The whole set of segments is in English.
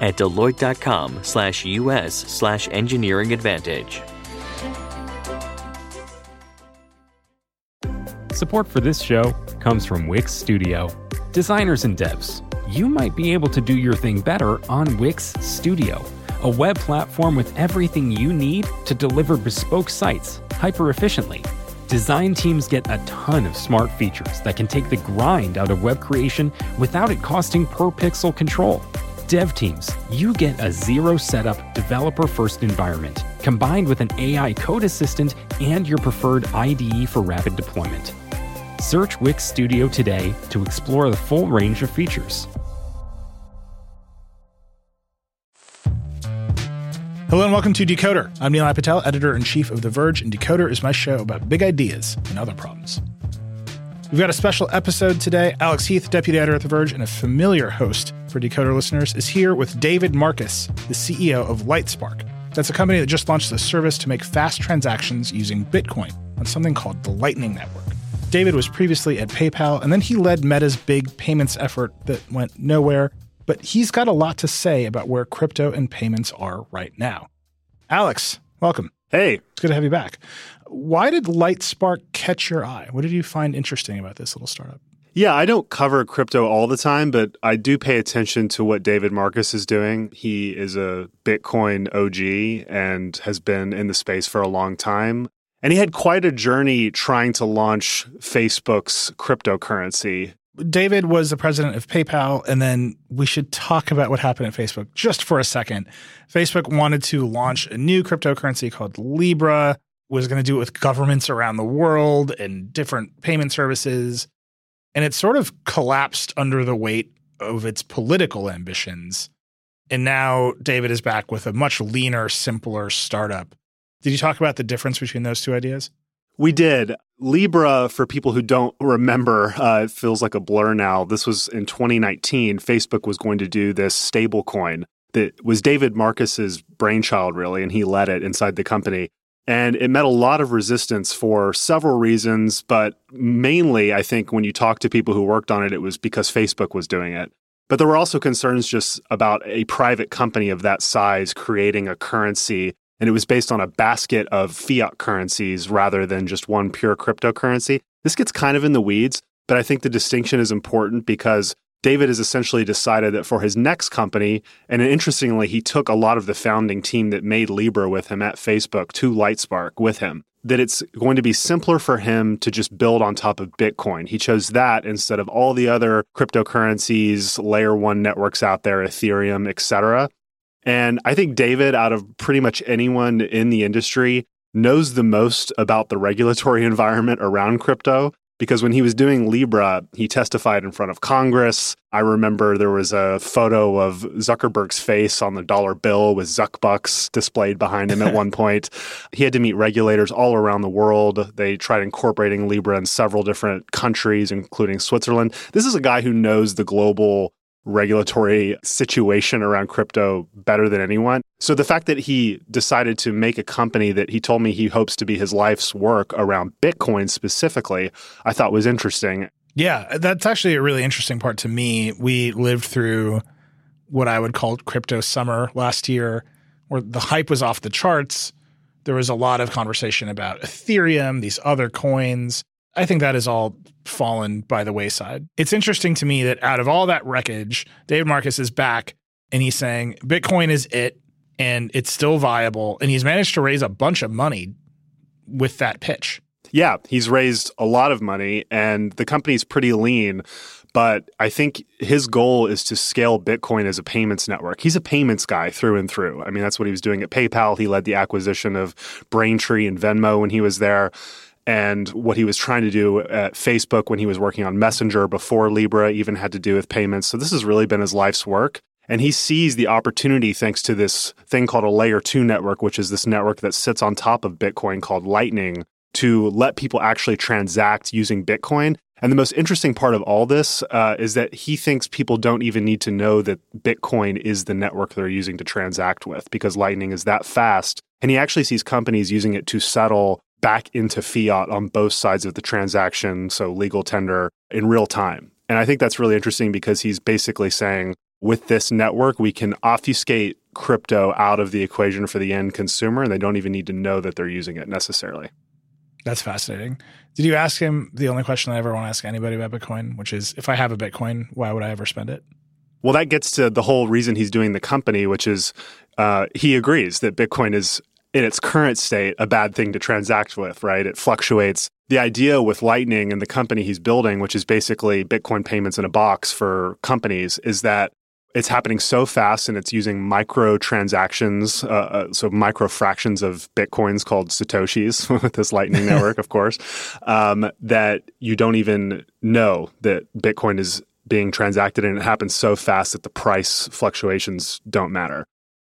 at deloitte.com slash us slash engineering advantage. Support for this show comes from Wix Studio. Designers and devs, you might be able to do your thing better on Wix Studio, a web platform with everything you need to deliver bespoke sites hyper efficiently. Design teams get a ton of smart features that can take the grind out of web creation without it costing per pixel control. Dev teams, you get a zero setup, developer first environment combined with an AI code assistant and your preferred IDE for rapid deployment. Search Wix Studio today to explore the full range of features. Hello and welcome to Decoder. I'm Nilay Patel, editor in chief of The Verge, and Decoder is my show about big ideas and other problems. We've got a special episode today. Alex Heath, deputy editor at The Verge and a familiar host for Decoder listeners, is here with David Marcus, the CEO of Lightspark. That's a company that just launched a service to make fast transactions using Bitcoin on something called the Lightning Network. David was previously at PayPal, and then he led Meta's big payments effort that went nowhere but he's got a lot to say about where crypto and payments are right now. Alex, welcome. Hey. It's good to have you back. Why did Lightspark catch your eye? What did you find interesting about this little startup? Yeah, I don't cover crypto all the time, but I do pay attention to what David Marcus is doing. He is a Bitcoin OG and has been in the space for a long time. And he had quite a journey trying to launch Facebook's cryptocurrency. David was the president of PayPal, and then we should talk about what happened at Facebook just for a second. Facebook wanted to launch a new cryptocurrency called Libra, was going to do it with governments around the world and different payment services. And it sort of collapsed under the weight of its political ambitions. And now David is back with a much leaner, simpler startup. Did you talk about the difference between those two ideas? We did. Libra, for people who don't remember, uh, it feels like a blur now. This was in 2019. Facebook was going to do this stable coin that was David Marcus's brainchild, really, and he led it inside the company. And it met a lot of resistance for several reasons, but mainly, I think, when you talk to people who worked on it, it was because Facebook was doing it. But there were also concerns just about a private company of that size creating a currency and it was based on a basket of fiat currencies rather than just one pure cryptocurrency. This gets kind of in the weeds, but I think the distinction is important because David has essentially decided that for his next company, and interestingly, he took a lot of the founding team that made Libra with him at Facebook to Lightspark with him, that it's going to be simpler for him to just build on top of Bitcoin. He chose that instead of all the other cryptocurrencies, layer one networks out there, Ethereum, etc. And I think David, out of pretty much anyone in the industry, knows the most about the regulatory environment around crypto because when he was doing Libra, he testified in front of Congress. I remember there was a photo of Zuckerberg's face on the dollar bill with Zuckbucks displayed behind him at one point. He had to meet regulators all around the world. They tried incorporating Libra in several different countries, including Switzerland. This is a guy who knows the global regulatory situation around crypto better than anyone. So the fact that he decided to make a company that he told me he hopes to be his life's work around Bitcoin specifically, I thought was interesting. Yeah, that's actually a really interesting part to me. We lived through what I would call crypto summer last year, where the hype was off the charts. There was a lot of conversation about Ethereum, these other coins. I think that is all fallen by the wayside. It's interesting to me that out of all that wreckage, David Marcus is back and he's saying Bitcoin is it and it's still viable. And he's managed to raise a bunch of money with that pitch. Yeah, he's raised a lot of money and the company's pretty lean. But I think his goal is to scale Bitcoin as a payments network. He's a payments guy through and through. I mean, that's what he was doing at PayPal. He led the acquisition of Braintree and Venmo when he was there and what he was trying to do at Facebook when he was working on Messenger before Libra even had to do with payments. So this has really been his life's work. And he sees the opportunity thanks to this thing called a layer two network, which is this network that sits on top of Bitcoin called Lightning to let people actually transact using Bitcoin. And the most interesting part of all this uh, is that he thinks people don't even need to know that Bitcoin is the network they're using to transact with because Lightning is that fast. And he actually sees companies using it to settle back into fiat on both sides of the transaction, so legal tender in real time. And I think that's really interesting because he's basically saying with this network, we can obfuscate crypto out of the equation for the end consumer, and they don't even need to know that they're using it necessarily. That's fascinating. Did you ask him the only question I ever want to ask anybody about Bitcoin, which is if I have a Bitcoin, why would I ever spend it? Well, that gets to the whole reason he's doing the company, which is uh, he agrees that Bitcoin is in its current state a bad thing to transact with, right? It fluctuates. The idea with Lightning and the company he's building, which is basically Bitcoin payments in a box for companies, is that it's happening so fast and it's using micro transactions, uh, uh, so micro fractions of bitcoins called satoshis with this Lightning network, of course, um, that you don't even know that Bitcoin is being transacted and it happens so fast that the price fluctuations don't matter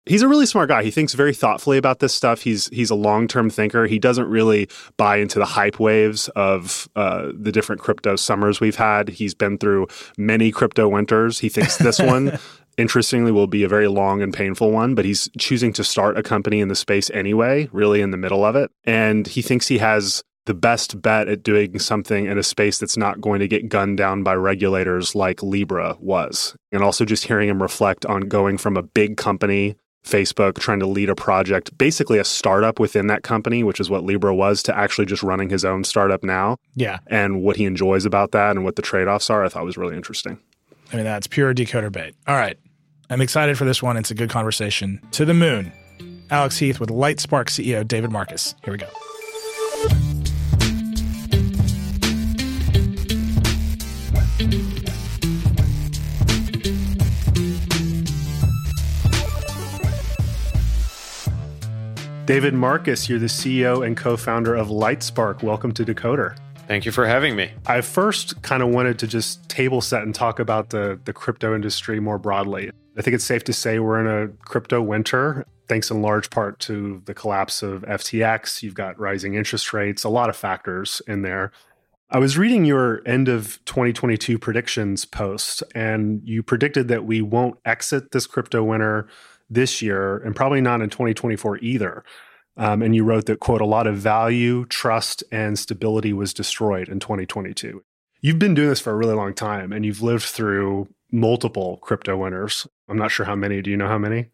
he's a really smart guy. He thinks very thoughtfully about this stuff. He's he's a long term thinker. He doesn't really buy into the hype waves of uh, the different crypto summers we've had. He's been through many crypto winters. He thinks this one. Interestingly, will be a very long and painful one, but he's choosing to start a company in the space anyway, really in the middle of it. And he thinks he has the best bet at doing something in a space that's not going to get gunned down by regulators like Libra was. And also just hearing him reflect on going from a big company Facebook trying to lead a project, basically a startup within that company, which is what Libra was, to actually just running his own startup now. Yeah. And what he enjoys about that and what the trade offs are, I thought was really interesting. I mean, that's pure decoder bait. All right. I'm excited for this one. It's a good conversation. To the moon. Alex Heath with Lightspark CEO David Marcus. Here we go. David Marcus, you're the CEO and co founder of Lightspark. Welcome to Decoder. Thank you for having me. I first kind of wanted to just table set and talk about the, the crypto industry more broadly. I think it's safe to say we're in a crypto winter, thanks in large part to the collapse of FTX. You've got rising interest rates, a lot of factors in there. I was reading your end of 2022 predictions post, and you predicted that we won't exit this crypto winter this year and probably not in 2024 either. Um, and you wrote that, quote, a lot of value, trust, and stability was destroyed in 2022. You've been doing this for a really long time and you've lived through multiple crypto winters. I'm not sure how many. Do you know how many?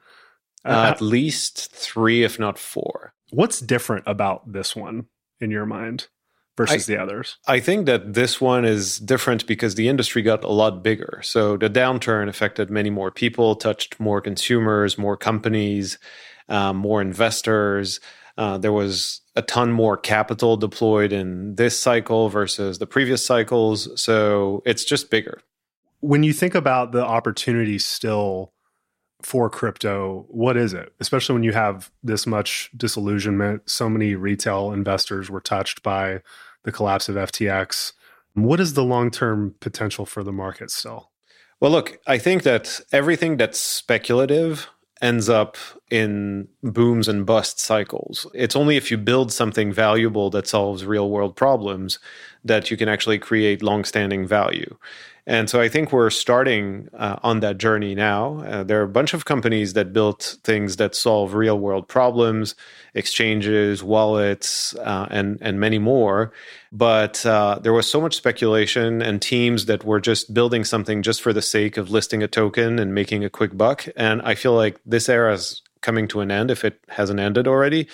Uh, At least three, if not four. What's different about this one in your mind? Versus I, the others? I think that this one is different because the industry got a lot bigger. So the downturn affected many more people, touched more consumers, more companies, um, more investors. Uh, there was a ton more capital deployed in this cycle versus the previous cycles. So it's just bigger. When you think about the opportunities still for crypto, what is it? Especially when you have this much disillusionment. So many retail investors were touched by the collapse of FTX. What is the long term potential for the market still? Well, look, I think that everything that's speculative ends up in booms and bust cycles. It's only if you build something valuable that solves real world problems that you can actually create long standing value. And so I think we're starting uh, on that journey now. Uh, there are a bunch of companies that built things that solve real world problems, exchanges, wallets, uh, and and many more. But uh, there was so much speculation and teams that were just building something just for the sake of listing a token and making a quick buck. And I feel like this era is coming to an end if it hasn't ended already.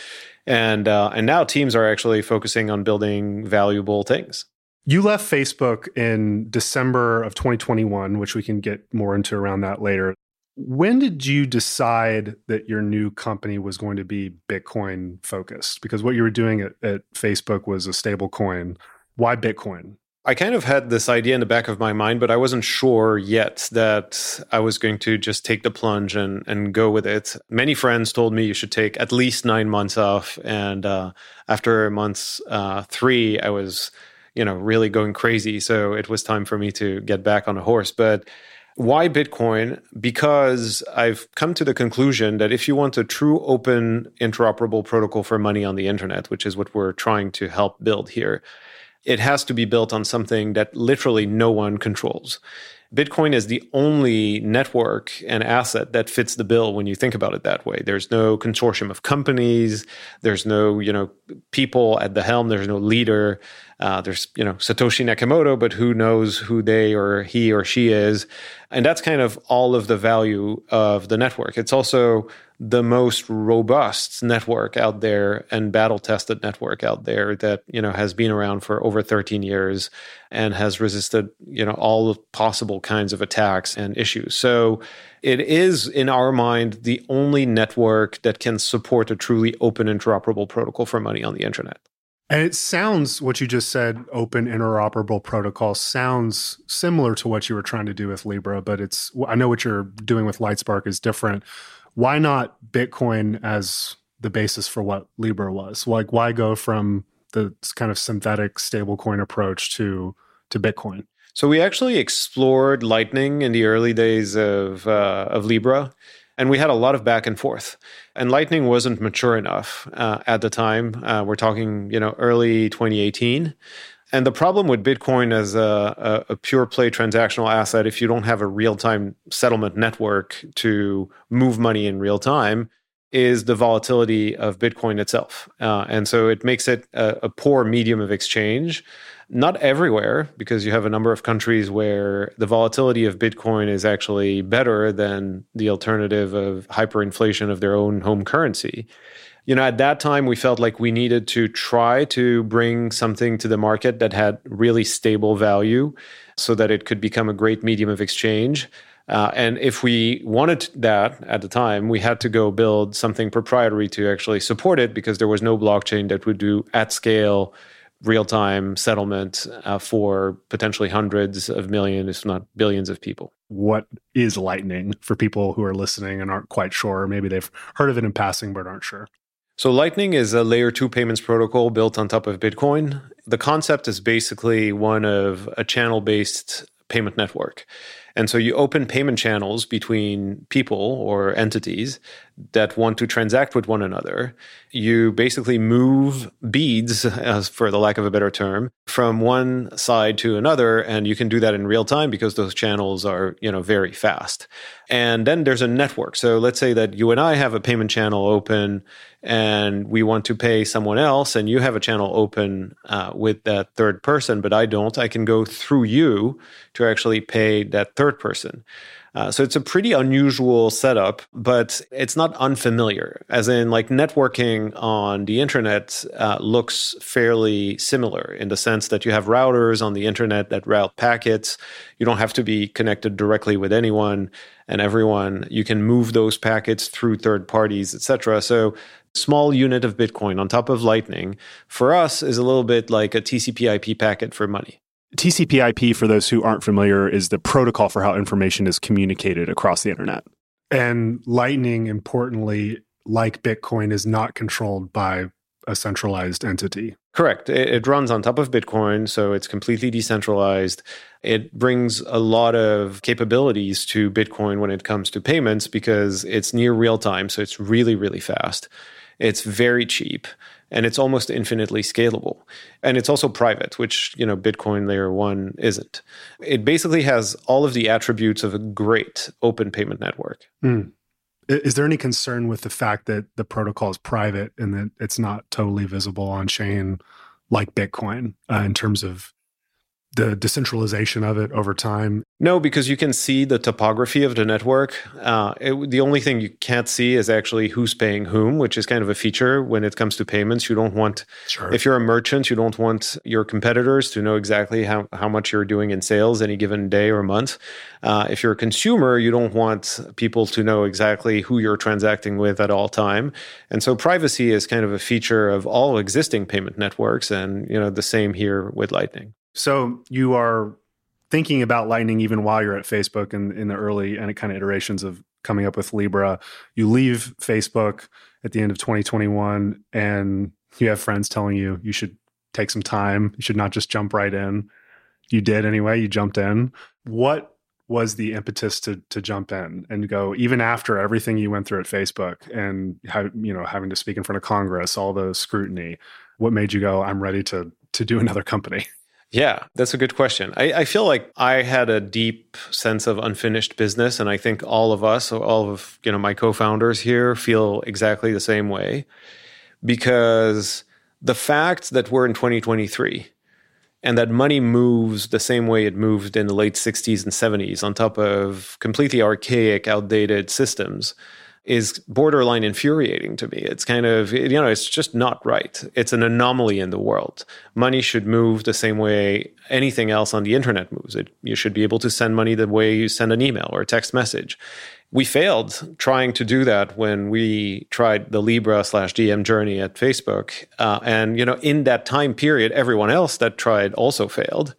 And uh, and now teams are actually focusing on building valuable things. You left Facebook in December of 2021, which we can get more into around that later. When did you decide that your new company was going to be Bitcoin focused? Because what you were doing at, at Facebook was a stable coin. Why Bitcoin? I kind of had this idea in the back of my mind, but I wasn't sure yet that I was going to just take the plunge and, and go with it. Many friends told me you should take at least nine months off. And uh, after months uh, three, I was you know really going crazy so it was time for me to get back on a horse but Why Bitcoin? Because I've come to the conclusion that if you want a true open interoperable protocol for money on the internet, which is what we're trying to help build here, it has to be built on something that literally no one controls. Bitcoin is the only network and asset that fits the bill when you think about it that way. There's no consortium of companies. There's no, you know, people at the helm. There's no leader. Uh, there's, you know, Satoshi Nakamoto, but who knows who they or he or she is. And that's kind of all of the value of the network. It's also the most robust network out there and battle tested network out there that, you know, has been around for over 13 years and has resisted, you know, all possible kinds of attacks and issues. So it is, in our mind, the only network that can support a truly open interoperable protocol for money on the internet. And it sounds what you just said, open interoperable protocol sounds similar to what you were trying to do with Libra, but it's I know what you're doing with Lightspark is different. Why not Bitcoin as the basis for what Libra was? Like why go from the kind of synthetic stablecoin approach to to Bitcoin? So we actually explored Lightning in the early days of uh, of Libra and we had a lot of back and forth. And Lightning wasn't mature enough uh, at the time. Uh, we're talking, you know, early 2018. And the problem with Bitcoin as a, a, a, pure play transactional asset, if you don't have a real time settlement network to move money in real time, is the volatility of Bitcoin itself. Uh, and so it makes it a, a poor medium of exchange. Not everywhere, because you have a number of countries where the volatility of Bitcoin is actually better than the alternative of hyperinflation of their own home currency. You know, at that time, we felt like we needed to try to bring something to the market that had really stable value so that it could become a great medium of exchange. Uh, and if we wanted that at the time, we had to go build something proprietary to actually support it because there was no blockchain that would do at scale real time settlement uh, for potentially hundreds of millions, if not billions of people. What is Lightning for people who are listening and aren't quite sure? Maybe they've heard of it in passing but aren't sure. So, Lightning is a layer two payments protocol built on top of Bitcoin. The concept is basically one of a channel based payment network. And so you open payment channels between people or entities that want to transact with one another. You basically move beads, for the lack of a better term, from one side to another, and you can do that in real time because those channels are, you know, very fast. And then there's a network. So let's say that you and I have a payment channel open, and we want to pay someone else, and you have a channel open uh, with that third person, but I don't. I can go through you to actually pay that third person. Uh, so it's a pretty unusual setup, but it's not unfamiliar. As in, like networking on the internet uh, looks fairly similar in the sense that you have routers on the internet that route packets. You don't have to be connected directly with anyone and everyone. You can move those packets through third parties, etc. So small unit of Bitcoin on top of Lightning for us is a little bit like a TCP/IP packet for money. TCP/IP, for those who aren't familiar, is the protocol for how information is communicated across the internet. And Lightning, importantly, like Bitcoin, is not controlled by a centralized entity. Correct. It, runs on top of Bitcoin, so it's completely decentralized. It brings a lot of capabilities to Bitcoin when it comes to payments because it's near real time, so it's really, really fast. It's very cheap and it's almost infinitely scalable. And it's also private, which, you know, Bitcoin layer 1 isn't. It basically has all of the attributes of a great open payment network. Mm. Is there any concern with the fact that the protocol is private and that it's not totally visible on chain like Bitcoin uh, in terms of the decentralization of it over time? No, because you can see the topography of the network. Uh, it, the only thing you can't see is actually who's paying whom, which is kind of a feature when it comes to payments. You don't want, sure. if you're a merchant, you don't want your competitors to know exactly how, how much you're doing in sales any given day or month. Uh, if you're a consumer, you don't want people to know exactly who you're transacting with at all time. And so privacy is kind of a feature of all existing payment networks, and you know the same here with Lightning. So you are thinking about Lightning even while you're at Facebook and in the early and kind of iterations of coming up with Libra. You leave Facebook at the end of 2021 and you have friends telling you you should take some time. You should not just jump right in. You did anyway, you jumped in. What was the impetus to to jump in and go even after everything you went through at Facebook and how, you know having to speak in front of Congress, all the scrutiny? What made you go? I'm ready to to do another company. Yeah, that's a good question. I, I, feel like I had a deep sense of unfinished business, and I think all of us, all of you know my co-founders here, feel exactly the same way, because the fact that we're in 2023 and that money moves the same way it moved in the late 60s and 70s on top of completely archaic, outdated systems is borderline infuriating to me. It's kind of, you know, it's just not right. It's an anomaly in the world. Money should move the same way anything else on the internet moves. It, you should be able to send money the way you send an email or a text message. We failed trying to do that when we tried the Libra slash Diem journey at Facebook. Uh, and, you know, in that time period, everyone else that tried also failed.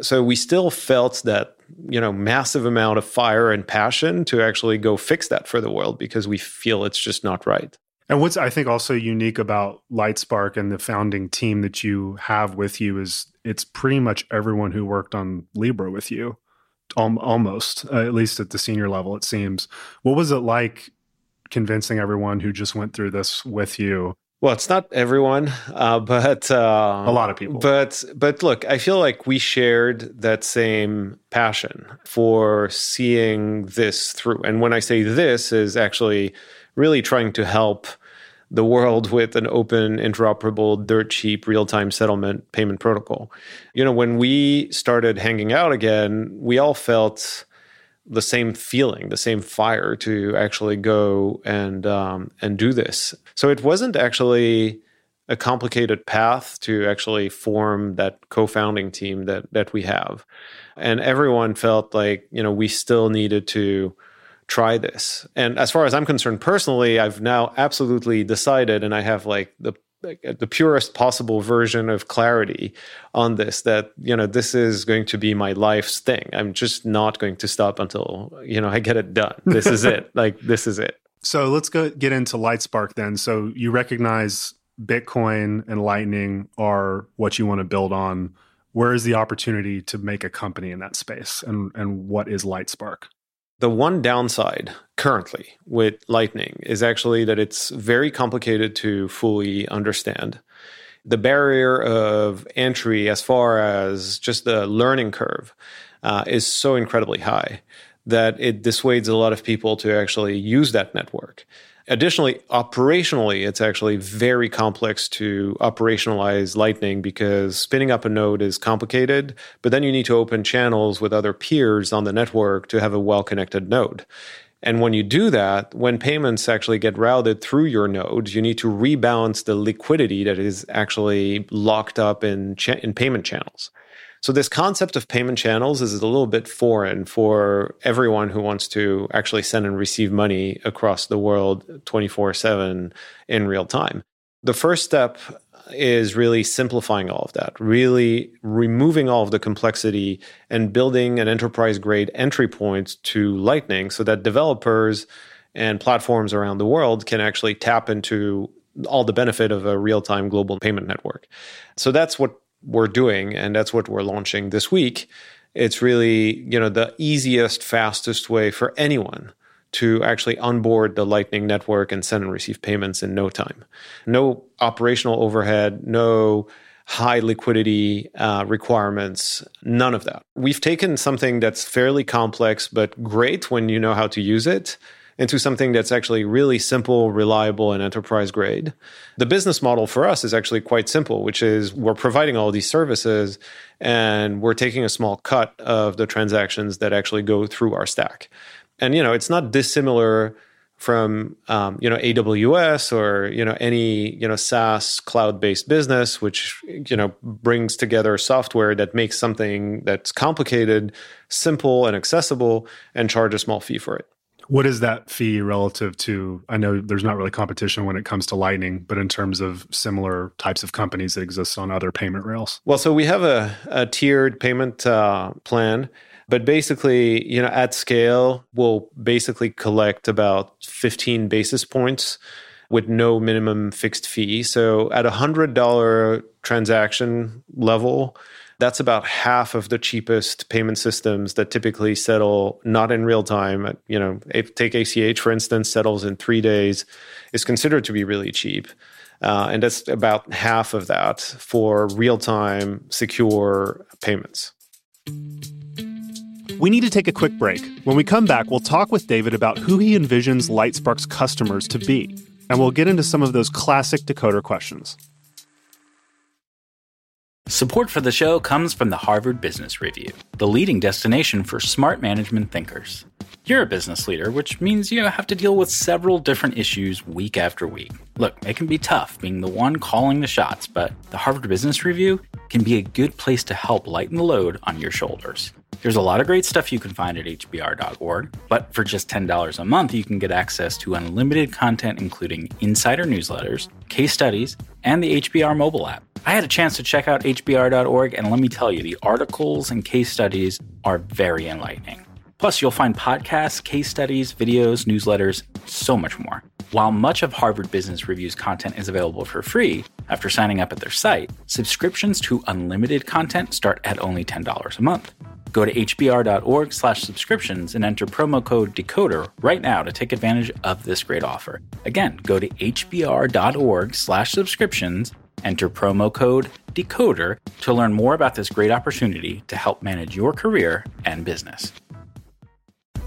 So we still felt that you know massive amount of fire and passion to actually go fix that for the world because we feel it's just not right. And what's I think also unique about Lightspark and the founding team that you have with you is it's pretty much everyone who worked on Libra with you, almost uh, at least at the senior level it seems. What was it like convincing everyone who just went through this with you well, it's not everyone, uh, but uh, a lot of people. But but look, I feel like we shared that same passion for seeing this through. And when I say this, is actually really trying to help the world with an open, interoperable, dirt cheap, real time settlement payment protocol. You know, when we started hanging out again, we all felt the same feeling, the same fire to actually go and um, and do this. So it wasn't actually a complicated path to actually form that co-founding team that that we have, and everyone felt like you know we still needed to try this. And as far as I'm concerned personally, I've now absolutely decided, and I have like the the purest possible version of clarity on this that you know this is going to be my life's thing. I'm just not going to stop until you know i get it done. This is it. Like this is it. So let's go get into lightspark then. So you recognize bitcoin and lightning are what you want to build on. Where is the opportunity to make a company in that space? And and what is lightspark the one downside currently with Lightning is actually that it's very complicated to fully understand. The barrier of entry, as far as just the learning curve, uh, is so incredibly high that it dissuades a lot of people to actually use that network. Additionally, operationally, it's actually very complex to operationalize Lightning because spinning up a node is complicated, but then you need to open channels with other peers on the network to have a well connected node. And when you do that, when payments actually get routed through your node, you need to rebalance the liquidity that is actually locked up in, cha- in payment channels. So this concept of payment channels is a little bit foreign for everyone who wants to actually send and receive money across the world 24/7 in real time. The first step is really simplifying all of that, really removing all of the complexity and building an enterprise grade entry point to Lightning so that developers and platforms around the world can actually tap into all the benefit of a real time global payment network. So that's what we're doing, and that's what we're launching this week. It's really, you know, the easiest, fastest way for anyone to actually onboard the Lightning network and send and receive payments in no time. No operational overhead, no high liquidity uh, requirements, none of that. We've taken something that's fairly complex but great when you know how to use it into something that's actually really simple, reliable, and enterprise grade. The business model for us is actually quite simple, which is we're providing all these services and we're taking a small cut of the transactions that actually go through our stack. And you know, it's not dissimilar from um, you know AWS or you know any you know SaaS cloud-based business, which you know brings together software that makes something that's complicated simple and accessible and charge a small fee for it. What is that fee relative to? I know there's not really competition when it comes to Lightning, but in terms of similar types of companies that exist on other payment rails. Well, so we have a, a tiered payment uh, plan, but basically, you know, at scale, we'll basically collect about 15 basis points with no minimum fixed fee. So at a hundred dollar transaction level, That's about half of the cheapest payment systems that typically settle not in real time. You know, take ACH for instance, settles in three days, is considered to be really cheap. Uh, and that's about half of that for real time, secure payments. We need to take a quick break. When we come back, we'll talk with David about who he envisions Lightspark's customers to be, and we'll get into some of those classic decoder questions. Support for the show comes from the Harvard Business Review, the leading destination for smart management thinkers. You're a business leader, which means you have to deal with several different issues week after week. Look, it can be tough being the one calling the shots, but the Harvard Business Review can be a good place to help lighten the load on your shoulders. There's a lot of great stuff you can find at hbr.org, but for just $10 a month, you can get access to unlimited content, including insider newsletters, case studies, and the HBR mobile app. I had a chance to check out hbr.org, and let me tell you, the articles and case studies are very enlightening. Plus, you'll find podcasts, case studies, videos, newsletters, so much more. While much of Harvard Business Review's content is available for free after signing up at their site, subscriptions to unlimited content start at only $10 a month. Go to hbr.org slash subscriptions and enter promo code DECODER right now to take advantage of this great offer. Again, go to hbr.org slash subscriptions, enter promo code DECODER to learn more about this great opportunity to help manage your career and business.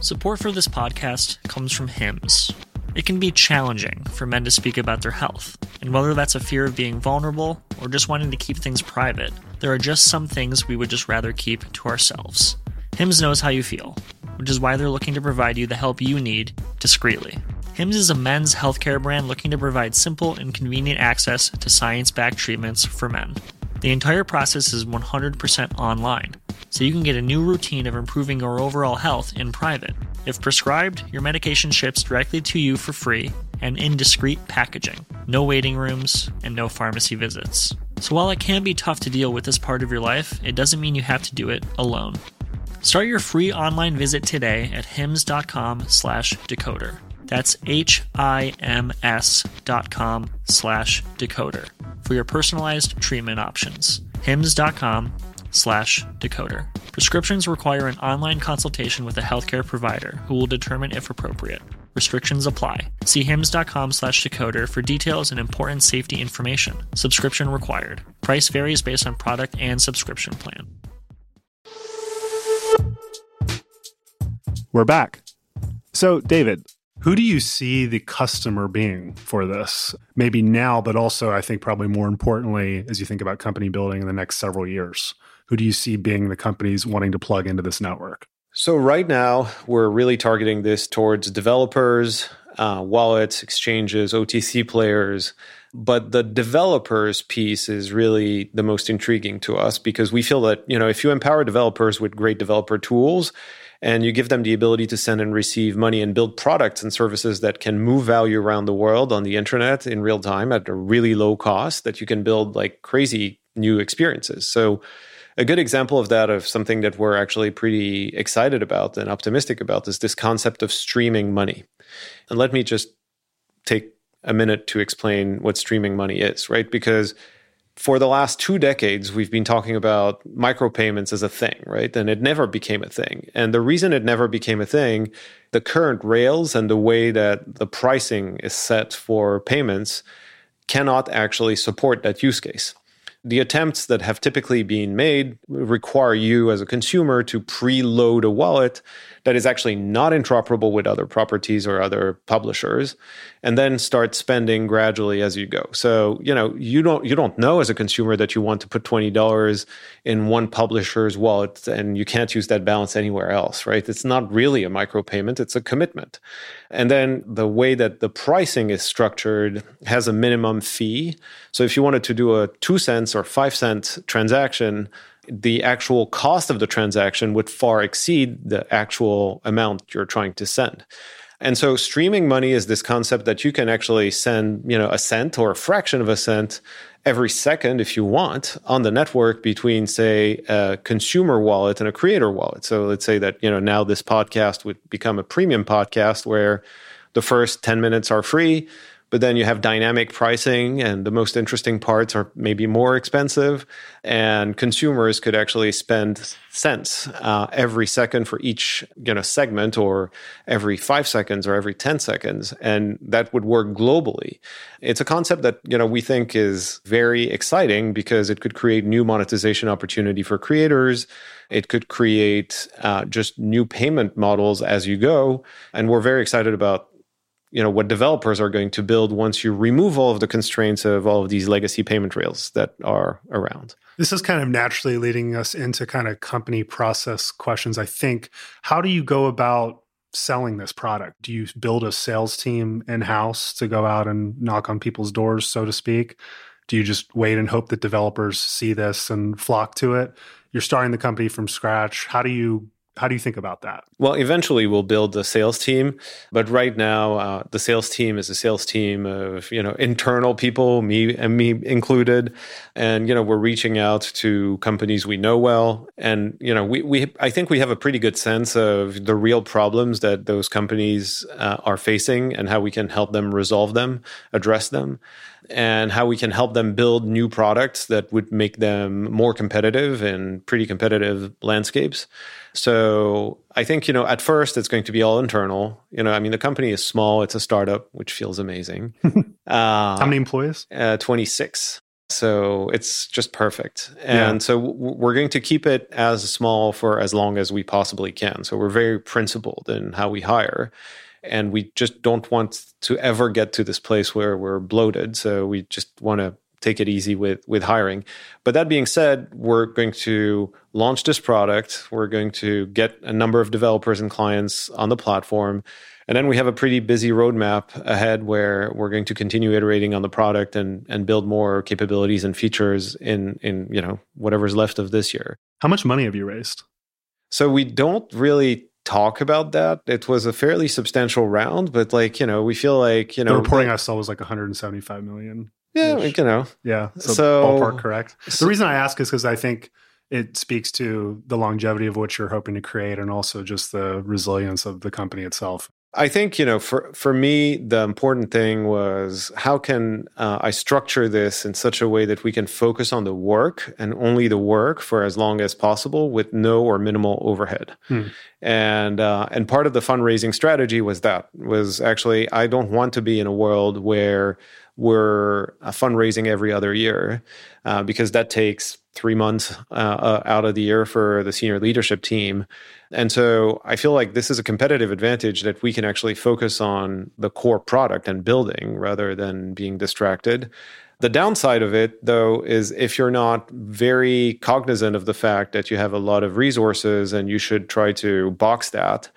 Support for this podcast comes from Hims. It can be challenging for men to speak about their health, and whether that's a fear of being vulnerable or just wanting to keep things private, there are just some things we would just rather keep to ourselves. Hims knows how you feel, which is why they're looking to provide you the help you need discreetly. Hims is a men's healthcare brand looking to provide simple and convenient access to science backed treatments for men. The entire process is 100% online, so you can get a new routine of improving your overall health in private. If prescribed, your medication ships directly to you for free and in discreet packaging. No waiting rooms and no pharmacy visits. So while it can be tough to deal with this part of your life, it doesn't mean you have to do it alone. Start your free online visit today at hims.com slash decoder. That's H-I-M-S dot com slash decoder for your personalized treatment options. hims.com slash decoder. Prescriptions require an online consultation with a healthcare provider who will determine if appropriate. Restrictions apply. See hims.com slash decoder for details and important safety information. Subscription required. Price varies based on product and subscription plan. We're back. So, David, who do you see the customer being for this? Maybe now, but also I think probably more importantly, as you think about company building in the next several years, who do you see being the companies wanting to plug into this network? So, right now, we're really targeting this towards developers, uh, wallets, exchanges, OTC players. But the developers piece is really the most intriguing to us because we feel that, you know, if you empower developers with great developer tools, and you give them the ability to send and receive money and build products and services that can move value around the world on the internet in real time at a really low cost that you can build like crazy new experiences. So a good example of that of something that we're actually pretty excited about and optimistic about is this concept of streaming money. And let me just take a minute to explain what streaming money is, right? Because for the last two decades, we've been talking about micropayments as a thing, right? And it never became a thing. And the reason it never became a thing, the current rails and the way that the pricing is set for payments cannot actually support that use case the attempts that have typically been made require you as a consumer to preload a wallet that is actually not interoperable with other properties or other publishers and then start spending gradually as you go. So you know you don't you don't know as a consumer that you want to put $20 in one publisher's wallet and you can't use that balance anywhere else right? It's not really a micropayment it's a commitment. And then the way that the pricing is structured has a minimum fee. So if you wanted to do a 2 cents or 5 cent transaction the actual cost of the transaction would far exceed the actual amount you're trying to send. And so streaming money is this concept that you can actually send, you know, a cent or a fraction of a cent every second if you want on the network between say a consumer wallet and a creator wallet. So let's say that, you know, now this podcast would become a premium podcast where the first 10 minutes are free but then you have dynamic pricing and the most interesting parts are maybe more expensive and consumers could actually spend cents uh, every second for each you know segment or every five seconds or every 10 seconds and that would work globally. It's a concept that you know we think is very exciting because it could create new monetization opportunity for creators. It could create uh, just new payment models as you go and we're very excited about you know what developers are going to build once you remove all of the constraints of all of these legacy payment rails that are around. This is kind of naturally leading us into kind of company process questions i think. How do you go about selling this product? Do you build a sales team in house to go out and knock on people's doors so to speak? Do you just wait and hope that developers see this and flock to it? You're starting the company from scratch. How do you how do you think about that? Well, eventually we'll build a sales team, but right now uh, the sales team is a sales team of you know internal people, me and me included, and you know we're reaching out to companies we know well, and you know we we I think we have a pretty good sense of the real problems that those companies uh, are facing and how we can help them resolve them, address them and how we can help them build new products that would make them more competitive in pretty competitive landscapes. So I think, you know, at first it's going to be all internal. You know, I mean, the company is small, it's a startup, which feels amazing. uh, How many employees? Uh, 26. So it's just perfect. And yeah. so we're going to keep it as small for as long as we possibly can. So we're very principled in how we hire. And we just don't want to ever get to this place where we're bloated. So we just want to take it easy with with hiring. But that being said, we're going to launch this product. We're going to get a number of developers and clients on the platform. And then we have a pretty busy roadmap ahead where we're going to continue iterating on the product and and build more capabilities and features in in you know whatever's left of this year. How much money have you raised? So we don't really talk about that. It was a fairly substantial round, but like, you know, we feel like, you know, the reporting I saw was like 175 million. Yeah, you know. Yeah. So, so ballpark correct. So, the reason I ask is because I think it speaks to the longevity of what you're hoping to create and also just the resilience of the company itself. I think you know for for me the important thing was how can uh, I structure this in such a way that we can focus on the work and only the work for as long as possible with no or minimal overhead. Hmm. And uh, and part of the fundraising strategy was that was actually I don't want to be in a world where we're uh, fundraising every other year uh, because that takes three months uh, uh, out of the year for the senior leadership team. And so I feel like this is a competitive advantage that we can actually focus on the core product and building rather than being distracted. The downside of it, though, is if you're not very cognizant of the fact that you have a lot of resources and you should try to box that,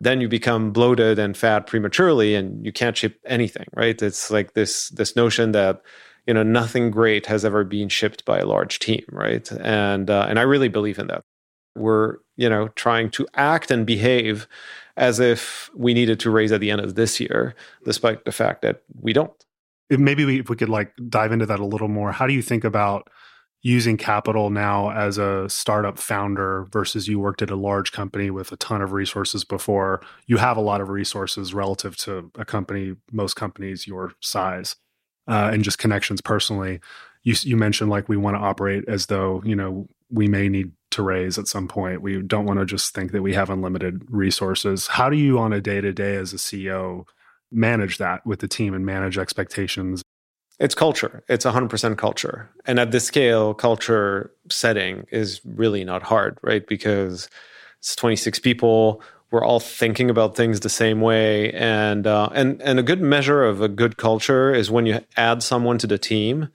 then you become bloated and fat prematurely and you can't ship anything, right? It's like this this notion that you know nothing great has ever been shipped by a large team, right? And uh, and I really believe in that. We're you know trying to act and behave as if we needed to raise at the end of this year, despite the fact that we don't. Maybe we, if we could like dive into that a little more. How do you think about using capital now as a startup founder versus you worked at a large company with a ton of resources before you have a lot of resources relative to a company most companies your size uh, and just connections personally. You, you mentioned like we want to operate as though you know we may need to raise at some point. We don't want to just think that we have unlimited resources. How do you on a day to day as a ceo manage that with the team and manage expectations it's culture. It's 100% culture. And at this scale, culture setting is really not hard, right? Because it's 26 people. We're all thinking about things the same way. And, uh, and, and a good measure of a good culture is when you add someone to the team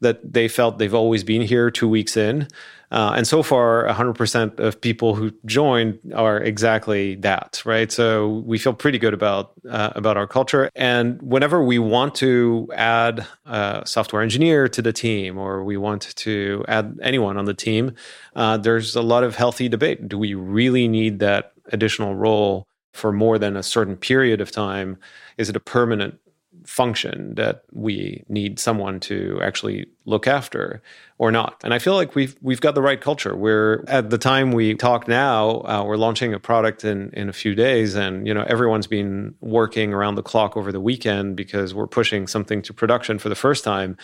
that they felt they've always been here two weeks in. Uh, and so far, 100% of people who joined are exactly that, right? So we feel pretty good about uh, about our culture. And whenever we want to add a software engineer to the team, or we want to add anyone on the team, uh, there's a lot of healthy debate. Do we really need that additional role for more than a certain period of time? Is it a permanent function that we need someone to actually look after or not. And I feel like we've we've got the right culture. We're at the time we talk now, uh, we're launching a product in in a few days, and you know everyone's been working around the clock over the weekend because we're pushing something to production for the first time,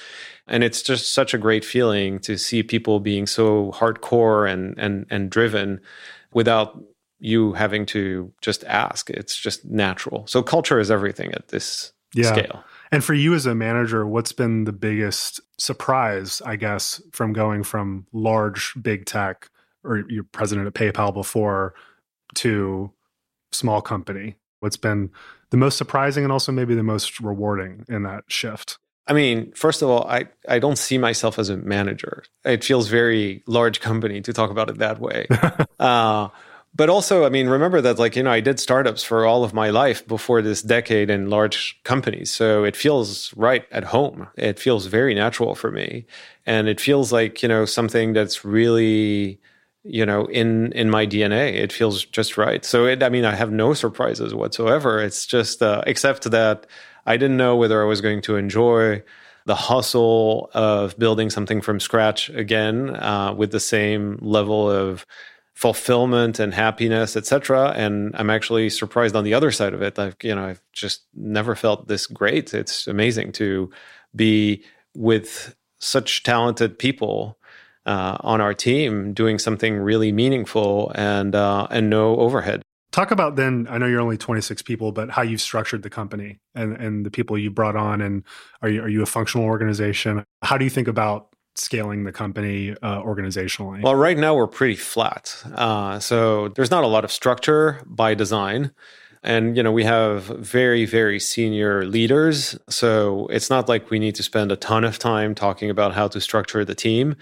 and it's just such a great feeling to see people being so hardcore and and and driven without you having to just ask. It's just natural. So culture is everything at this yeah. scale. And for you as a manager, what's been the biggest surprise, I guess, from going from large big tech or you're president at PayPal before to small company? What's been the most surprising and also maybe the most rewarding in that shift? I mean, first of all, I, I don't see myself as a manager. It feels very large company to talk about it that way. uh, but also, I mean, remember that, like, you know, I did startups for all of my life before this decade in large companies. So it feels right at home. It feels very natural for me. And it feels like, you know, something that's really, you know, in in my DNA. It feels just right. So it, I mean, I have no surprises whatsoever. It's just, uh, except that I didn't know whether I was going to enjoy the hustle of building something from scratch again uh, with the same level of fulfillment and happiness, etc. And I'm actually surprised on the other side of it. I've you know I've just never felt this great. It's amazing to be with such talented people uh, on our team doing something really meaningful and uh, and no overhead. Talk about then. I know you're only 26 people, but how you've structured the company and and the people you brought on, and are you are you a functional organization? How do you think about scaling the company uh, organizationally? Well, right now we're pretty flat. Uh, so there's not a lot of structure by design. And, you know, we have very, very senior leaders. So it's not like we need to spend a ton of time talking about how to structure the team.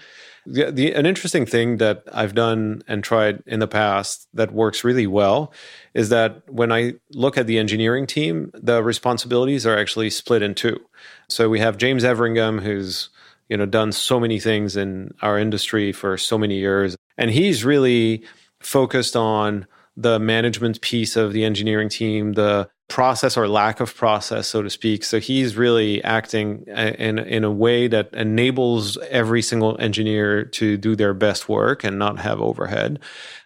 The, the, an interesting thing that I've done and tried in the past that works really well is that when I look at the engineering team, the responsibilities are actually split in two. So we have James Everingham, who's you know done so many things in our industry for so many years. And he's really focused on the management piece of the engineering team the process or lack of process so to speak. So he's really acting uh, in in a way that enables every single engineer to do their best work and not have overhead.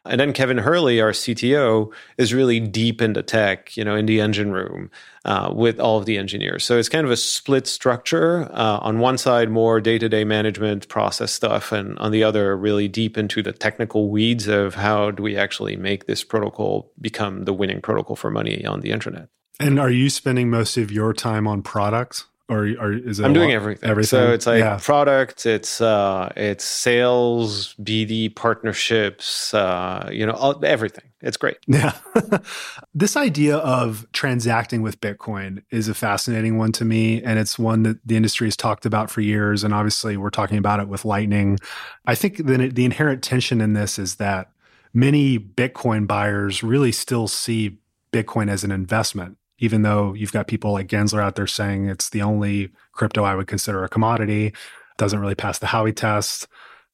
And then Kevin Hurley, our CTO, is really deep into tech, you know, in the engine room uh, with all of the engineers. So it's kind of a split structure. Uh, on one side, more day to day management process stuff, and on the other, really deep into the technical weeds of how do we actually make this protocol become the winning protocol for money on the internet. And are you spending most of your time on products? Or, or is it I'm doing everything. everything. So it's like yeah. product, it's uh, it's sales, BD partnerships, uh, you know, all, everything. It's great. Yeah. this idea of transacting with Bitcoin is a fascinating one to me. And it's one that the industry has talked about for years. And obviously, we're talking about it with Lightning. I think the, the inherent tension in this is that many Bitcoin buyers really still see Bitcoin as an investment even though you've got people like Gensler out there saying it's the only crypto I would consider a commodity, doesn't really pass the Howey test,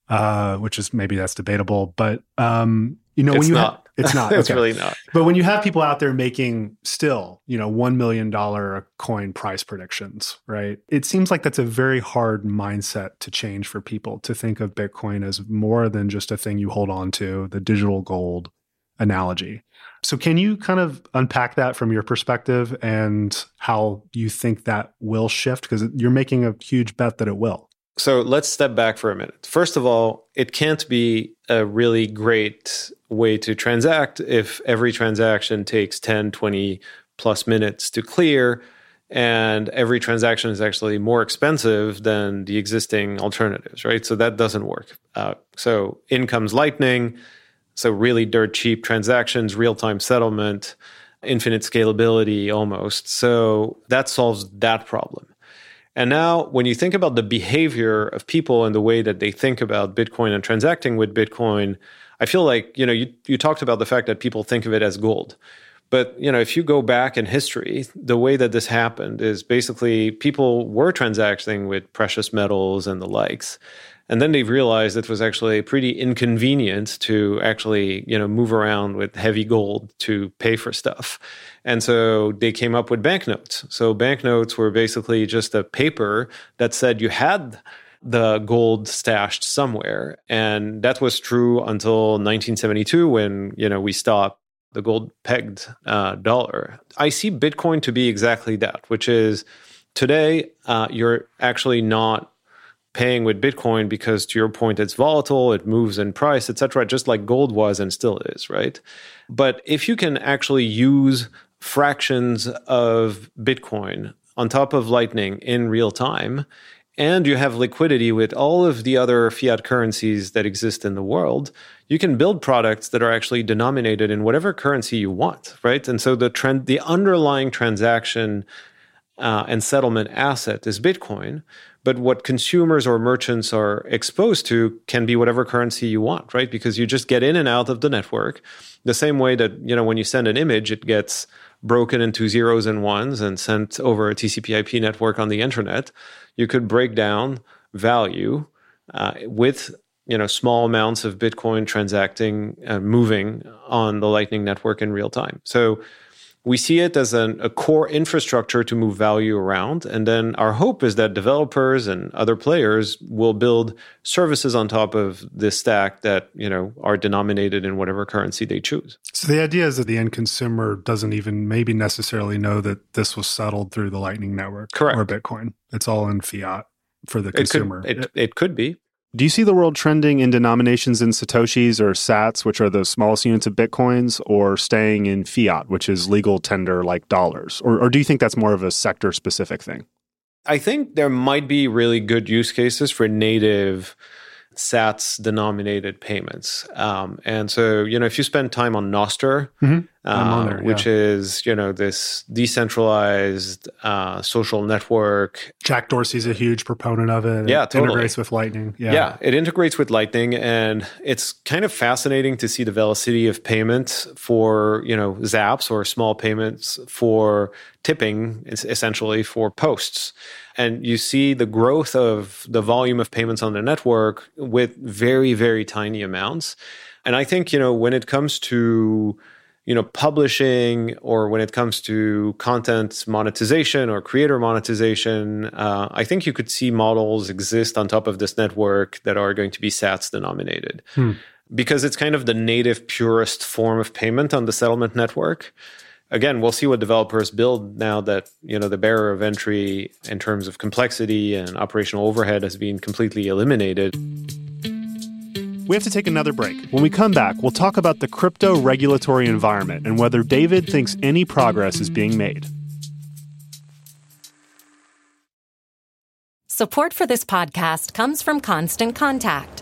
uh, which is maybe that's debatable. But um, you know, it's when you not. Ha- it's not. it's really not. But when you have people out there making still, you know, one million dollar coin price predictions, right? It seems like that's a very hard mindset to change for people to think of Bitcoin as more than just a thing you hold on to, the digital gold analogy. So, can you kind of unpack that from your perspective and how you think that will shift? Because you're making a huge bet that it will. So, let's step back for a minute. First of all, it can't be a really great way to transact if every transaction takes 10, 20 plus minutes to clear. And every transaction is actually more expensive than the existing alternatives, right? So that doesn't work. Uh, so in comes Lightning so, really dirt cheap transactions, real time settlement, infinite scalability almost. So, that solves that problem. And now, when you think about the behavior of people and the way that they think about Bitcoin and transacting with Bitcoin, I feel like you know you, you talked about the fact that people think of it as gold, But you know, if you go back in history, the way that this happened is basically people were transacting with precious metals and the likes. And then they realized it was actually pretty inconvenient to actually, you know, move around with heavy gold to pay for stuff. And so they came up with banknotes. So banknotes were basically just a paper that said you had the gold stashed somewhere. And that was true until 1972 when, you know, we stopped the gold pegged uh, dollar. I see Bitcoin to be exactly that, which is today uh, you're actually not paying with Bitcoin because, to your point, it's volatile, it moves in price, etc., just like gold was and still is, right? But if you can actually use fractions of Bitcoin on top of Lightning in real time, and you have liquidity with all of the other fiat currencies that exist in the world, you can build products that are actually denominated in whatever currency you want, right? And so the trend, the underlying transaction uh, and settlement asset is Bitcoin. But what consumers or merchants are exposed to can be whatever currency you want, right? Because you just get in and out of the network the same way that, you know, when you send an image, it gets broken into zeros and ones and sent over a TCP IP network on the internet. You could break down value uh, with you know small amounts of bitcoin transacting moving on the lightning network in real time so we see it as an, a core infrastructure to move value around. And then our hope is that developers and other players will build services on top of this stack that, you know, are denominated in whatever currency they choose. So the idea is that the end consumer doesn't even maybe necessarily know that this was settled through the Lightning Network Correct. or Bitcoin. It's all in fiat for the consumer. It could, it, it could be. Do you see the world trending in denominations in Satoshis or Sats, which are the smallest units of Bitcoins, or staying in fiat, which is legal tender like dollars? Or, or do you think that's more of a sector specific thing? I think there might be really good use cases for native Sats denominated payments. Um, and so, you know, if you spend time on Nostr, mm-hmm. uh, there, which yeah. is, you know, this decentralized uh, social network. Jack Dorsey's a huge proponent of it. Yeah, it totally. integrates with Lightning. Yeah. yeah, it integrates with Lightning. And it's kind of fascinating to see the velocity of payments for, you know, zaps or small payments for tipping, essentially for posts and you see the growth of the volume of payments on the network with very very tiny amounts. And i think you know when it comes to you know publishing or when it comes to content monetization or creator monetization uh, i think you could see models exist on top of this network that are going to be sats denominated. Hmm. because it's kind of the native purest form of payment on the settlement network again, we'll see what developers build now that you know the barrier of entry in terms of complexity and operational overhead has been completely eliminated. We have to take another break. When we come back, we'll talk about the crypto regulatory environment and whether David thinks any progress is being made. Support for this podcast comes from Constant Contact.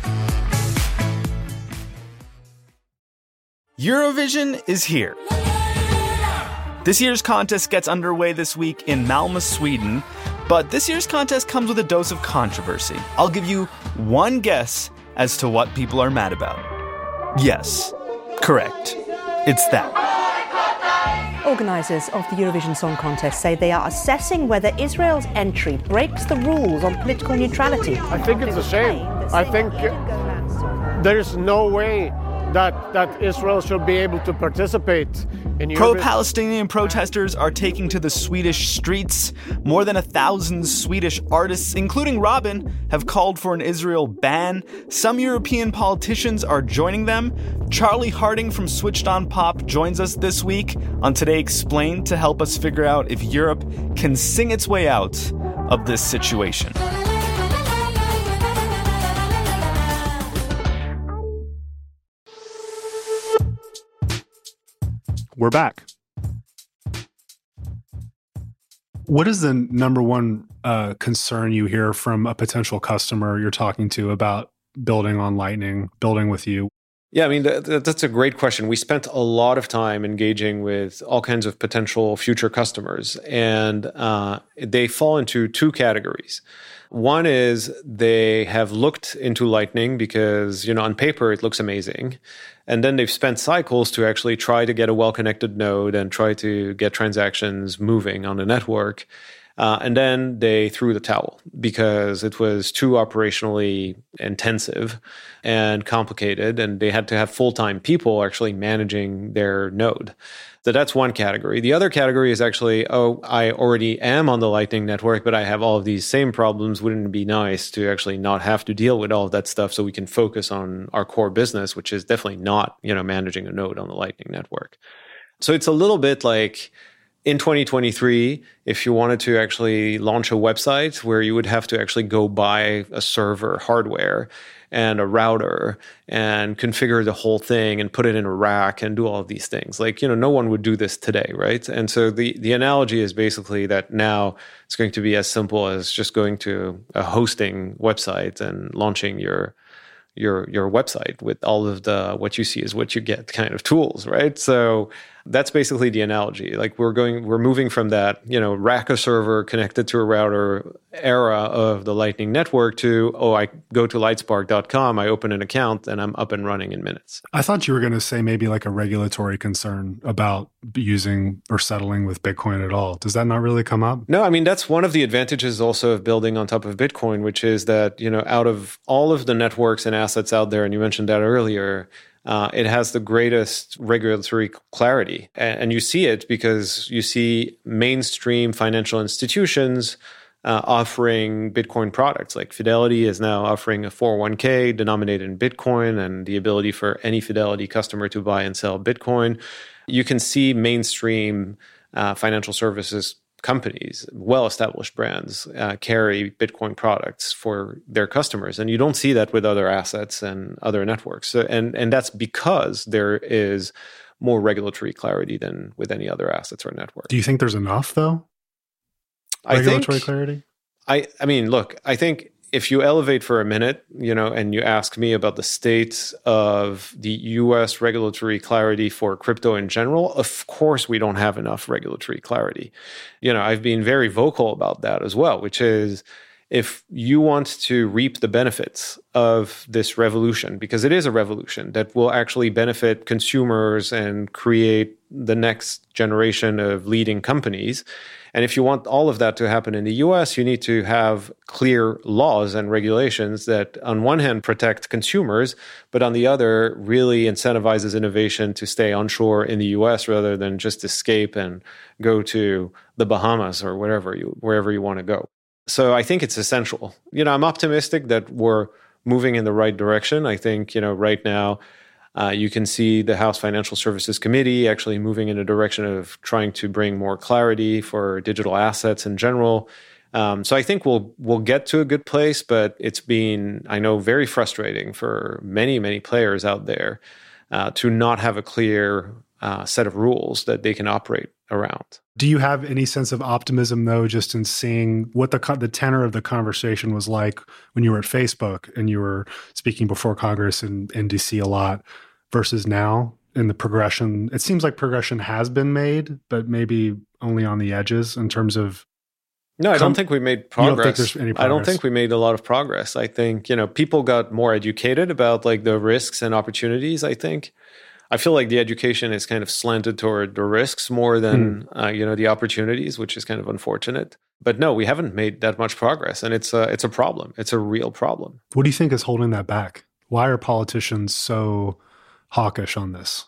Eurovision is here. This year's contest gets underway this week in Malmö, Sweden, but this year's contest comes with a dose of controversy. I'll give you one guess as to what people are mad about. Yes, correct. It's that. Organisers of the Eurovision Song Contest say they are assessing whether Israel's entry breaks the rules on political neutrality. I think it's a shame. I think there is no way that, that Israel should be able to participate in Pro Palestinian protesters are taking to the Swedish streets. More than a thousand Swedish artists, including Robyn, have called for an Israel ban. Some European politicians are joining them. Charlie Harding from Switched on Pop joins us this week on Today Explained to help us figure out if Europe can sing its way out of this situation. We're back. What is the number one uh, concern you hear from a potential customer you're talking to about building on Lightning, building with you? Yeah, I mean, th- th- that's a great question. We spent a lot of time engaging with all kinds of potential future customers, and uh, they fall into two categories. One is they have looked into Lightning because, you know, on paper it looks amazing. And then they've spent cycles to actually try to get a well connected node and try to get transactions moving on the network. Uh, and then they threw the towel because it was too operationally intensive and complicated, and they had to have full time people actually managing their node. So that's one category. The other category is actually, oh, I already am on the Lightning Network, but I have all of these same problems. Wouldn't it be nice to actually not have to deal with all of that stuff so we can focus on our core business, which is definitely not, you know, managing a node on the Lightning Network. So it's a little bit like in 2023, if you wanted to actually launch a website where you would have to actually go buy a server hardware and a router and configure the whole thing and put it in a rack and do all of these things. Like, you know, no one would do this today, right? And so the the analogy is basically that now it's going to be as simple as just going to a hosting website and launching your your your website with all of the what you see is what you get kind of tools, right? So that's basically the analogy. Like we're going, we're moving from that, you know, rack a server connected to a router era of the Lightning Network to, oh, I go to lightspark.com, I open an account, and I'm up and running in minutes. I thought you were going to say maybe like a regulatory concern about using or settling with Bitcoin at all. Does that not really come up? No, I mean, that's one of the advantages also of building on top of Bitcoin, which is that, you know, out of all of the networks and assets out there, and you mentioned that earlier, uh, it has the greatest regulatory clarity. And, and, you see it because you see mainstream financial institutions uh, offering Bitcoin products. Like Fidelity is now offering a 401k denominated in Bitcoin and the ability for any Fidelity customer to buy and sell Bitcoin. You can see mainstream uh, financial services companies, well established brands, uh, carry Bitcoin products for their customers. And you don't see that with other assets and other networks. So, and, and that's because there is more regulatory clarity than with any other assets or network. Do you think there's enough, though? Regulatory think, clarity? I, I mean, look, I think if you elevate for a minute, you know, and you ask me about the state of the US regulatory clarity for crypto in general, of course we don't have enough regulatory clarity. You know, I've been very vocal about that as well, which is if you want to reap the benefits of this revolution, because it is a revolution that will actually benefit consumers and create the next generation of leading companies, and if you want all of that to happen in the US, you need to have clear laws and regulations that, on one hand, protect consumers, but on the other, really incentivizes innovation to stay onshore in the US rather than just escape and go to the Bahamas or wherever you, wherever you want to go. So I think it's essential. You know, I'm optimistic that we're moving in the right direction. I think, you know, right now, uh, you can see the House Financial Services Committee actually moving in a direction of trying to bring more clarity for digital assets in general. Um, so I think we'll we'll get to a good place, but it's been I know very frustrating for many many players out there uh, to not have a clear uh, set of rules that they can operate around. Do you have any sense of optimism though, just in seeing what the the tenor of the conversation was like when you were at Facebook and you were speaking before Congress and in DC a lot versus now in the progression? It seems like progression has been made, but maybe only on the edges in terms of. No, I don't think we made progress. Don't progress. I don't think we made a lot of progress. I think you know people got more educated about like the risks and opportunities. I think I feel like the education is kind of slanted toward the risks more than mm. uh, you know the opportunities, which is kind of unfortunate. But no, we haven't made that much progress, and it's a it's a problem. It's a real problem. What do you think is holding that back? Why are politicians so hawkish on this?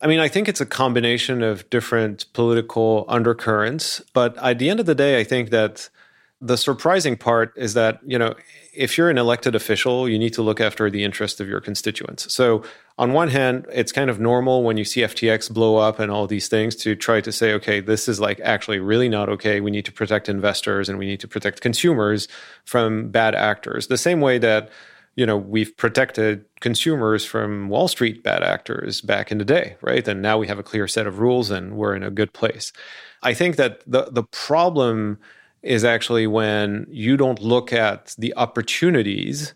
I mean, I think it's a combination of different political undercurrents. But at the end of the day, I think that the surprising part is that, you know, if you're an elected official, you need to look after the interest of your constituents. So, on one hand, it's kind of normal when you see FTX blow up and all these things to try to say, okay, this is like actually really not okay. We need to protect investors and we need to protect consumers from bad actors. The same way that you know we've protected consumers from wall street bad actors back in the day right and now we have a clear set of rules and we're in a good place i think that the the problem is actually when you don't look at the opportunities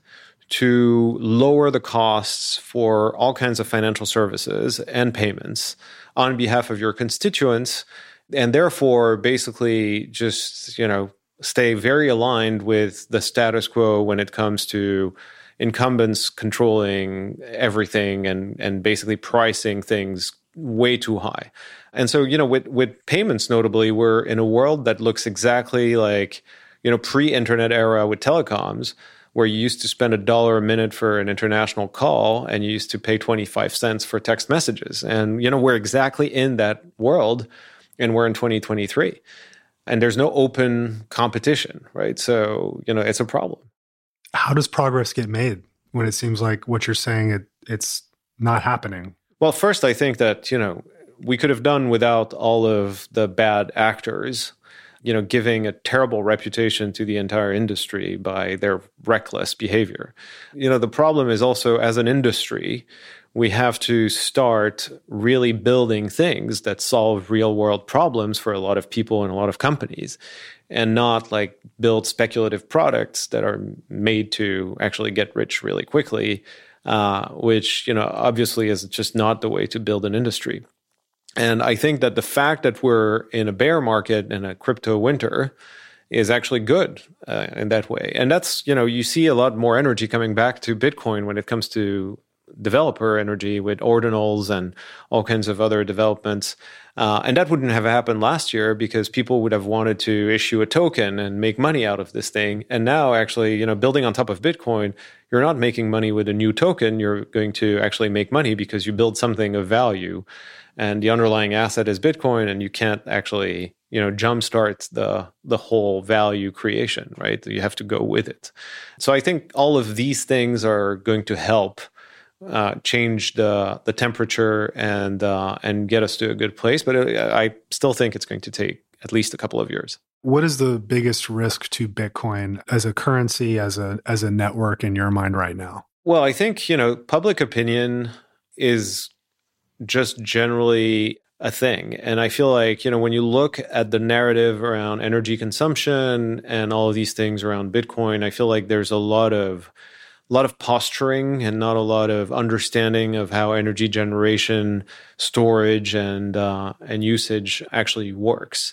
to lower the costs for all kinds of financial services and payments on behalf of your constituents and therefore basically just you know stay very aligned with the status quo when it comes to incumbents controlling everything and and basically pricing things way too high. And so, you know, with with payments notably, we're in a world that looks exactly like, you know, pre-internet era with telecoms, where you used to spend a dollar a minute for an international call and you used to pay 25 cents for text messages. And you know, we're exactly in that world and we're in 2023. And there's no open competition, right? So, you know, it's a problem how does progress get made when it seems like what you're saying it, it's not happening? Well, first, I think that you know we could have done without all of the bad actors, you know, giving a terrible reputation to the entire industry by their reckless behavior. You know, the problem is also as an industry, we have to start really building things that solve real world problems for a lot of people and a lot of companies and not like build speculative products that are made to actually get rich really quickly, uh, which you know obviously is just not the way to build an industry. And I think that the fact that we're in a bear market and a crypto winter is actually good uh, in that way. And that's you know you see a lot more energy coming back to Bitcoin when it comes to developer energy with ordinals and all kinds of other developments. Uh, and that wouldn't have happened last year because people would have wanted to issue a token and make money out of this thing. And now, actually, you know, building on top of Bitcoin, you're not making money with a new token. You're going to actually make money because you build something of value, and the underlying asset is Bitcoin, and you can't actually, you know, jumpstart the the whole value creation. Right? You have to go with it. So I think all of these things are going to help uh, change the the temperature and uh, and get us to a good place. But it, I still think it's going to take at least a couple of years. What is the biggest risk to Bitcoin as a currency, as a as a network in your mind right now? Well, I think you know public opinion is just generally a thing. And I feel like, you know, when you look at the narrative around energy consumption and all of these things around Bitcoin, I feel like there's a lot of a lot of posturing and not a lot of understanding of how energy generation, storage, and uh, and usage actually works.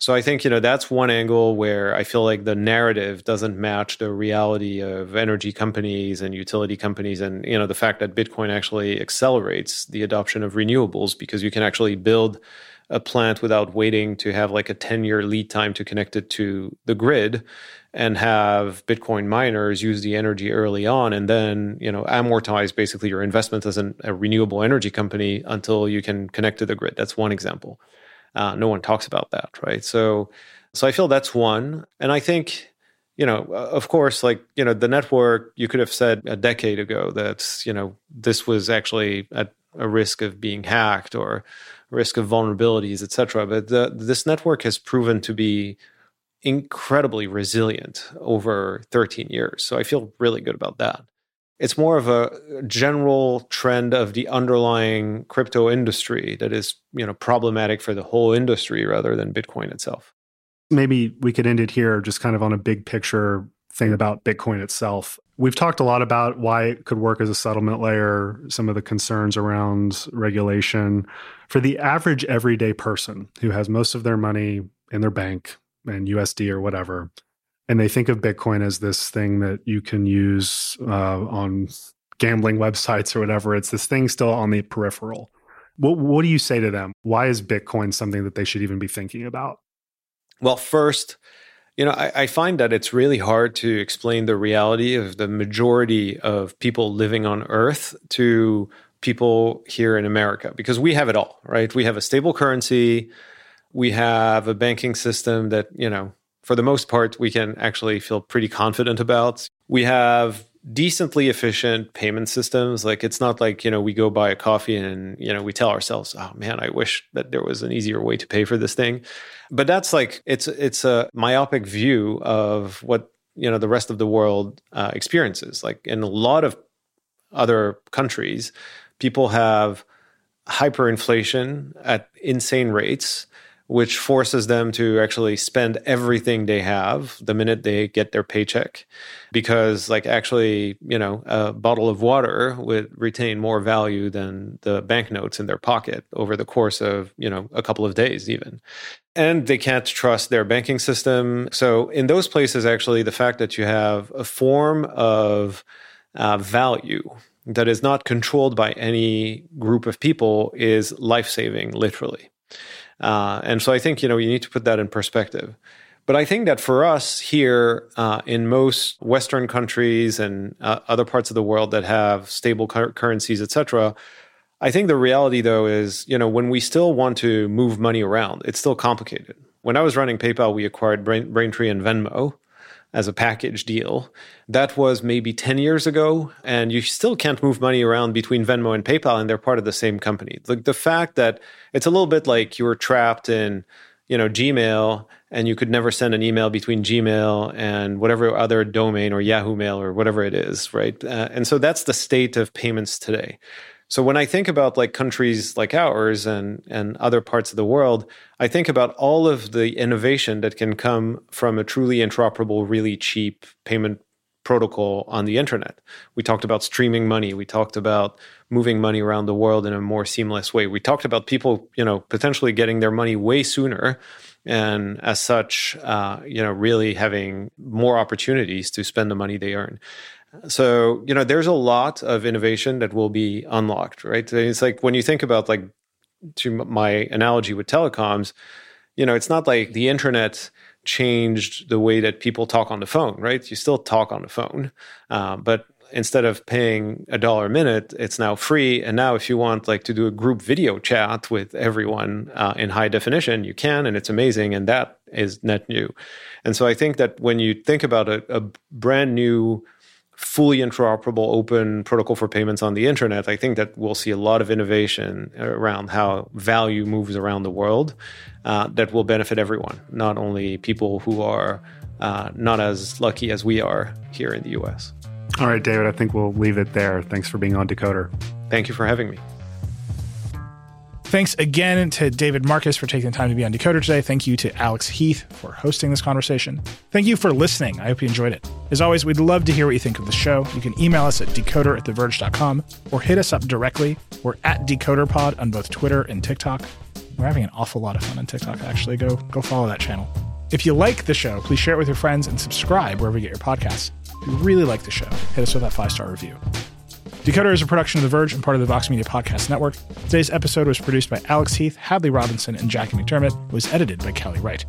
So I think you know that's one angle where I feel like the narrative doesn't match the reality of energy companies and utility companies, and you know the fact that Bitcoin actually accelerates the adoption of renewables because you can actually build a plant without waiting to have like a 10 year lead time to connect it to the grid and have Bitcoin miners use the energy early on and then, you know, amortize basically your investment as an, a renewable energy company until you can connect to the grid. That's one example. Uh, no one talks about that, right? So, so I feel that's one. And I think, you know, of course, like, you know, the network, you could have said a decade ago that, you know, this was actually at a risk of being hacked or risk of vulnerabilities, et cetera. But the, this network has proven to be incredibly resilient over 13 years. So I feel really good about that. It's more of a general trend of the underlying crypto industry that is, you know, problematic for the whole industry rather than Bitcoin itself. Maybe we could end it here just kind of on a big picture thing about Bitcoin itself. We've talked a lot about why it could work as a settlement layer, some of the concerns around regulation. For the average everyday person who has most of their money in their bank, and USD or whatever. And they think of Bitcoin as this thing that you can use uh, on gambling websites or whatever. It's this thing still on the peripheral. What, what do you say to them? Why is Bitcoin something that they should even be thinking about? Well, first, you know, I, I, find that it's really hard to explain the reality of the majority of people living on Earth to people here in America because we have it all, right? We have a stable currency, we have a banking system that, you know, for the most part, we can actually feel pretty confident about. We have decently efficient payment systems. Like it's not like, you know, we go buy a coffee and, you know, we tell ourselves, oh man, I wish that there was an easier way to pay for this thing. But that's like it's it's a myopic view of what, you know, the rest of the world uh, experiences. Like in a lot of other countries, people have hyperinflation at insane rates which forces them to actually spend everything they have the minute they get their paycheck. Because like actually you know a bottle of water would retain more value than the banknotes in their pocket over the course of you know a couple of days even. And they can't trust their banking system. So in those places actually the fact that you have a form of uh, value that is not controlled by any group of people is life saving literally uh, and so I think, you know, you need to put that in perspective. But I think that for us here uh, in most Western countries and uh, other parts of the world that have stable cur- currencies, et cetera, I think the reality though is, you know, when we still want to move money around, it's still complicated. When I was running PayPal, we acquired Brain- Braintree and Venmo as a package deal. That was maybe 10 years ago, and you still can't move money around between Venmo and PayPal, and they're part of the same company. Like the fact that it's a little bit like you were trapped in, you know, Gmail and you could never send an email between Gmail and whatever other domain or Yahoo Mail or whatever it is, right? Uh, and so that's the state of payments today. So when I think about like countries like ours and and other parts of the world, I think about all of the innovation that can come from a truly interoperable, really cheap payment protocol on the internet. We talked about streaming money. We talked about moving money around the world in a more seamless way. We talked about people, you know, potentially getting their money way sooner, and as such, uh, you know, really having more opportunities to spend the money they earn. So, you know, there's a lot of innovation that will be unlocked, right? It's like when you think about like to my analogy with telecoms, you know, it's not like the internet changed the way that people talk on the phone, right? You still talk on the phone, uh, but instead of paying a dollar a minute, it's now free. And now, if you want like to do a group video chat with everyone uh, in high definition, you can, and it's amazing. And that is net new. And so, I think that when you think about a, a brand new fully interoperable open protocol for payments on the internet, I think that we'll see a lot of innovation around how value moves around the world uh, that will benefit everyone, not only people who are uh, not as lucky as we are here in the US. All right, David, I think we'll leave it there. Thanks for being on Decoder. Thank you for having me. Thanks again to David Marcus for taking the time to be on Decoder today. Thank you to Alex Heath for hosting this conversation. Thank you for listening. I hope you enjoyed it. As always, we'd love to hear what you think of the show. You can email us at decoder at theverge.com or hit us up directly. We're at DecoderPod on both Twitter and TikTok. We're having an awful lot of fun on TikTok, actually. Go go follow that channel. If you like the show, please share it with your friends and subscribe wherever you get your podcasts. If you really like the show, hit us with that five star review. Decoder is a production of The Verge and part of the Vox Media Podcast Network. Today's episode was produced by Alex Heath, Hadley Robinson, and Jackie McDermott. It was edited by Callie Wright.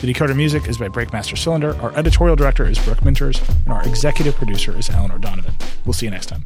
The Decoder music is by Breakmaster Cylinder. Our editorial director is Brooke Minters, and our executive producer is Eleanor Donovan. We'll see you next time.